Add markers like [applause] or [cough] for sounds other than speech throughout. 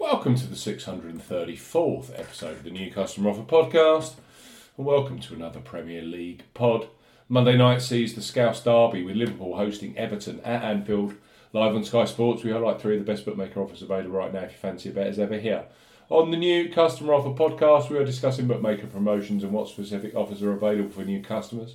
Welcome to the 634th episode of the New Customer Offer Podcast, and welcome to another Premier League pod. Monday night sees the Scouse Derby with Liverpool hosting Everton at Anfield. Live on Sky Sports, we highlight three of the best bookmaker offers available right now if you fancy a bet as ever here. On the new Customer Offer Podcast, we are discussing bookmaker promotions and what specific offers are available for new customers.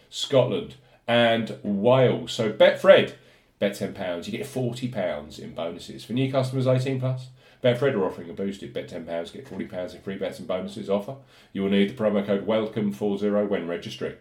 Scotland, and Wales. So Betfred, bet £10, you get £40 in bonuses. For new customers 18 plus, Betfred are offering a boosted bet £10, get £40 in free bets and bonuses offer. You will need the promo code WELCOME40 when registering.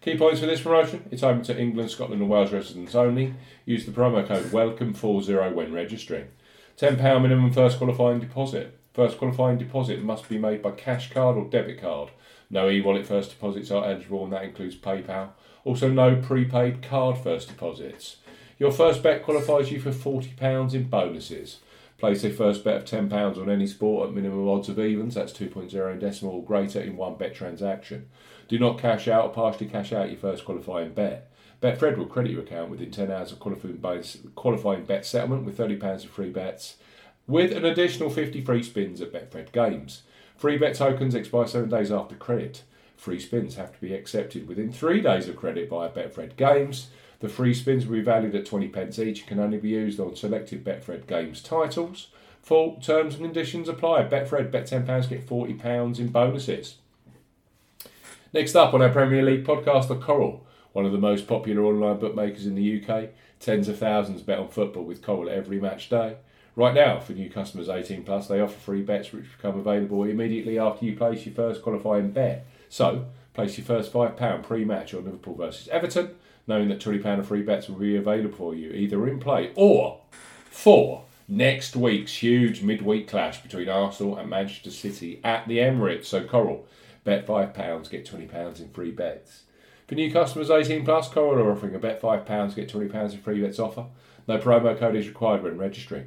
Key points for this promotion it's open to England, Scotland, and Wales residents only. Use the promo code WELCOME40 when registering. £10 minimum first qualifying deposit. First qualifying deposit must be made by cash card or debit card. No e-wallet first deposits are eligible, and that includes PayPal. Also, no prepaid card first deposits. Your first bet qualifies you for £40 in bonuses. Place a first bet of £10 on any sport at minimum odds of evens, that's 2.0 in decimal or greater in one bet transaction. Do not cash out or partially cash out your first qualifying bet. Betfred will credit your account within 10 hours of qualifying bet settlement with £30 of free bets, with an additional 50 free spins at Betfred games. Free bet tokens expire seven days after credit. Free spins have to be accepted within three days of credit via Betfred Games. The free spins will be valued at 20 pence each and can only be used on selected Betfred Games titles. Full terms and conditions apply. Betfred, bet £10, get £40 in bonuses. Next up on our Premier League podcast, The Coral, one of the most popular online bookmakers in the UK. Tens of thousands bet on football with Coral every match day. Right now, for new customers 18 plus, they offer free bets which become available immediately after you place your first qualifying bet. So, place your first £5 pre match on Liverpool versus Everton, knowing that £20 of free bets will be available for you either in play or for next week's huge midweek clash between Arsenal and Manchester City at the Emirates. So, Coral, bet £5, get £20 in free bets. For new customers 18 plus, Coral are offering a bet £5, get £20 in free bets offer. No promo code is required when registering.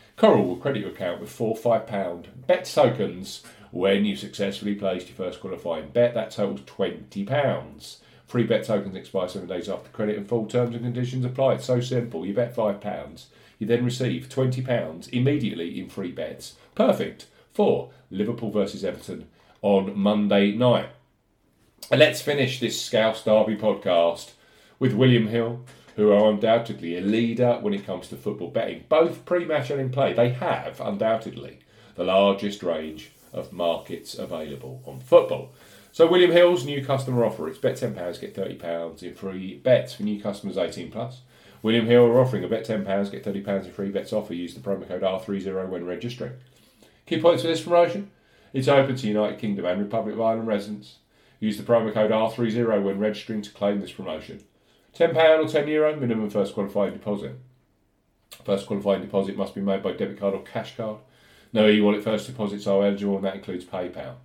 Coral will credit your account with four £5 bet tokens when you successfully placed your first qualifying bet. That totals £20. Free bet tokens expire seven days after credit and full terms and conditions apply. It's so simple. You bet £5, you then receive £20 immediately in free bets. Perfect for Liverpool versus Everton on Monday night. And let's finish this Scouse Derby podcast with William Hill who are undoubtedly a leader when it comes to football betting, both pre match and in play. They have undoubtedly the largest range of markets available on football. So William Hill's new customer offer, it's bet £10, get £30 in free bets for new customers 18 plus. William Hill are offering a bet £10, get £30 in free bets offer. Use the promo code R30 when registering. Key points for this promotion. It's open to United Kingdom and Republic of Ireland residents. Use the promo code R30 when registering to claim this promotion. £10 or €10 Euro minimum first qualifying deposit. First qualifying deposit must be made by debit card or cash card. No e-wallet first deposits are eligible and that includes PayPal.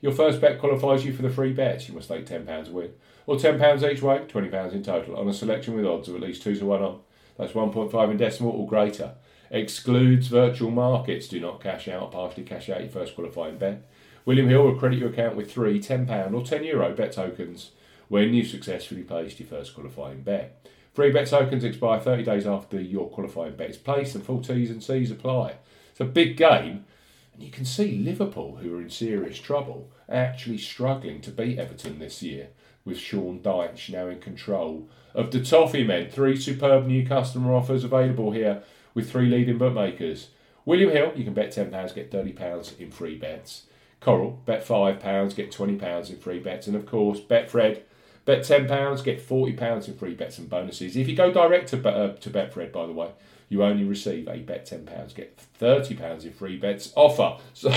Your first bet qualifies you for the free bets. You must stake £10 a win, or £10 each way, £20 in total, on a selection with odds of at least 2 to 1 on. That's 1.5 in decimal or greater. Excludes virtual markets. Do not cash out, partially cash out your first qualifying bet. William Hill will credit your account with three £10 or €10 Euro bet tokens when you've successfully placed your first qualifying bet. Free bet tokens expire 30 days after your qualifying bet is placed, and full T's and C's apply. It's a big game, and you can see Liverpool, who are in serious trouble, actually struggling to beat Everton this year, with Sean Dyche now in control of the Toffee Men. Three superb new customer offers available here with three leading bookmakers. William Hill, you can bet £10, get £30 in free bets. Coral, bet £5, get £20 in free bets. And of course, Betfred, bet £10, get £40 in free bets and bonuses. If you go direct to, uh, to Betfred, by the way, you only receive a bet £10, get £30 in free bets offer. So,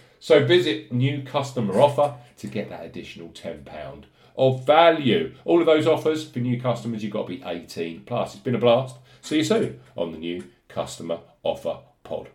[coughs] so visit new customer offer to get that additional £10 of value. All of those offers for new customers, you've got to be 18 plus. It's been a blast. See you soon on the new customer offer pod.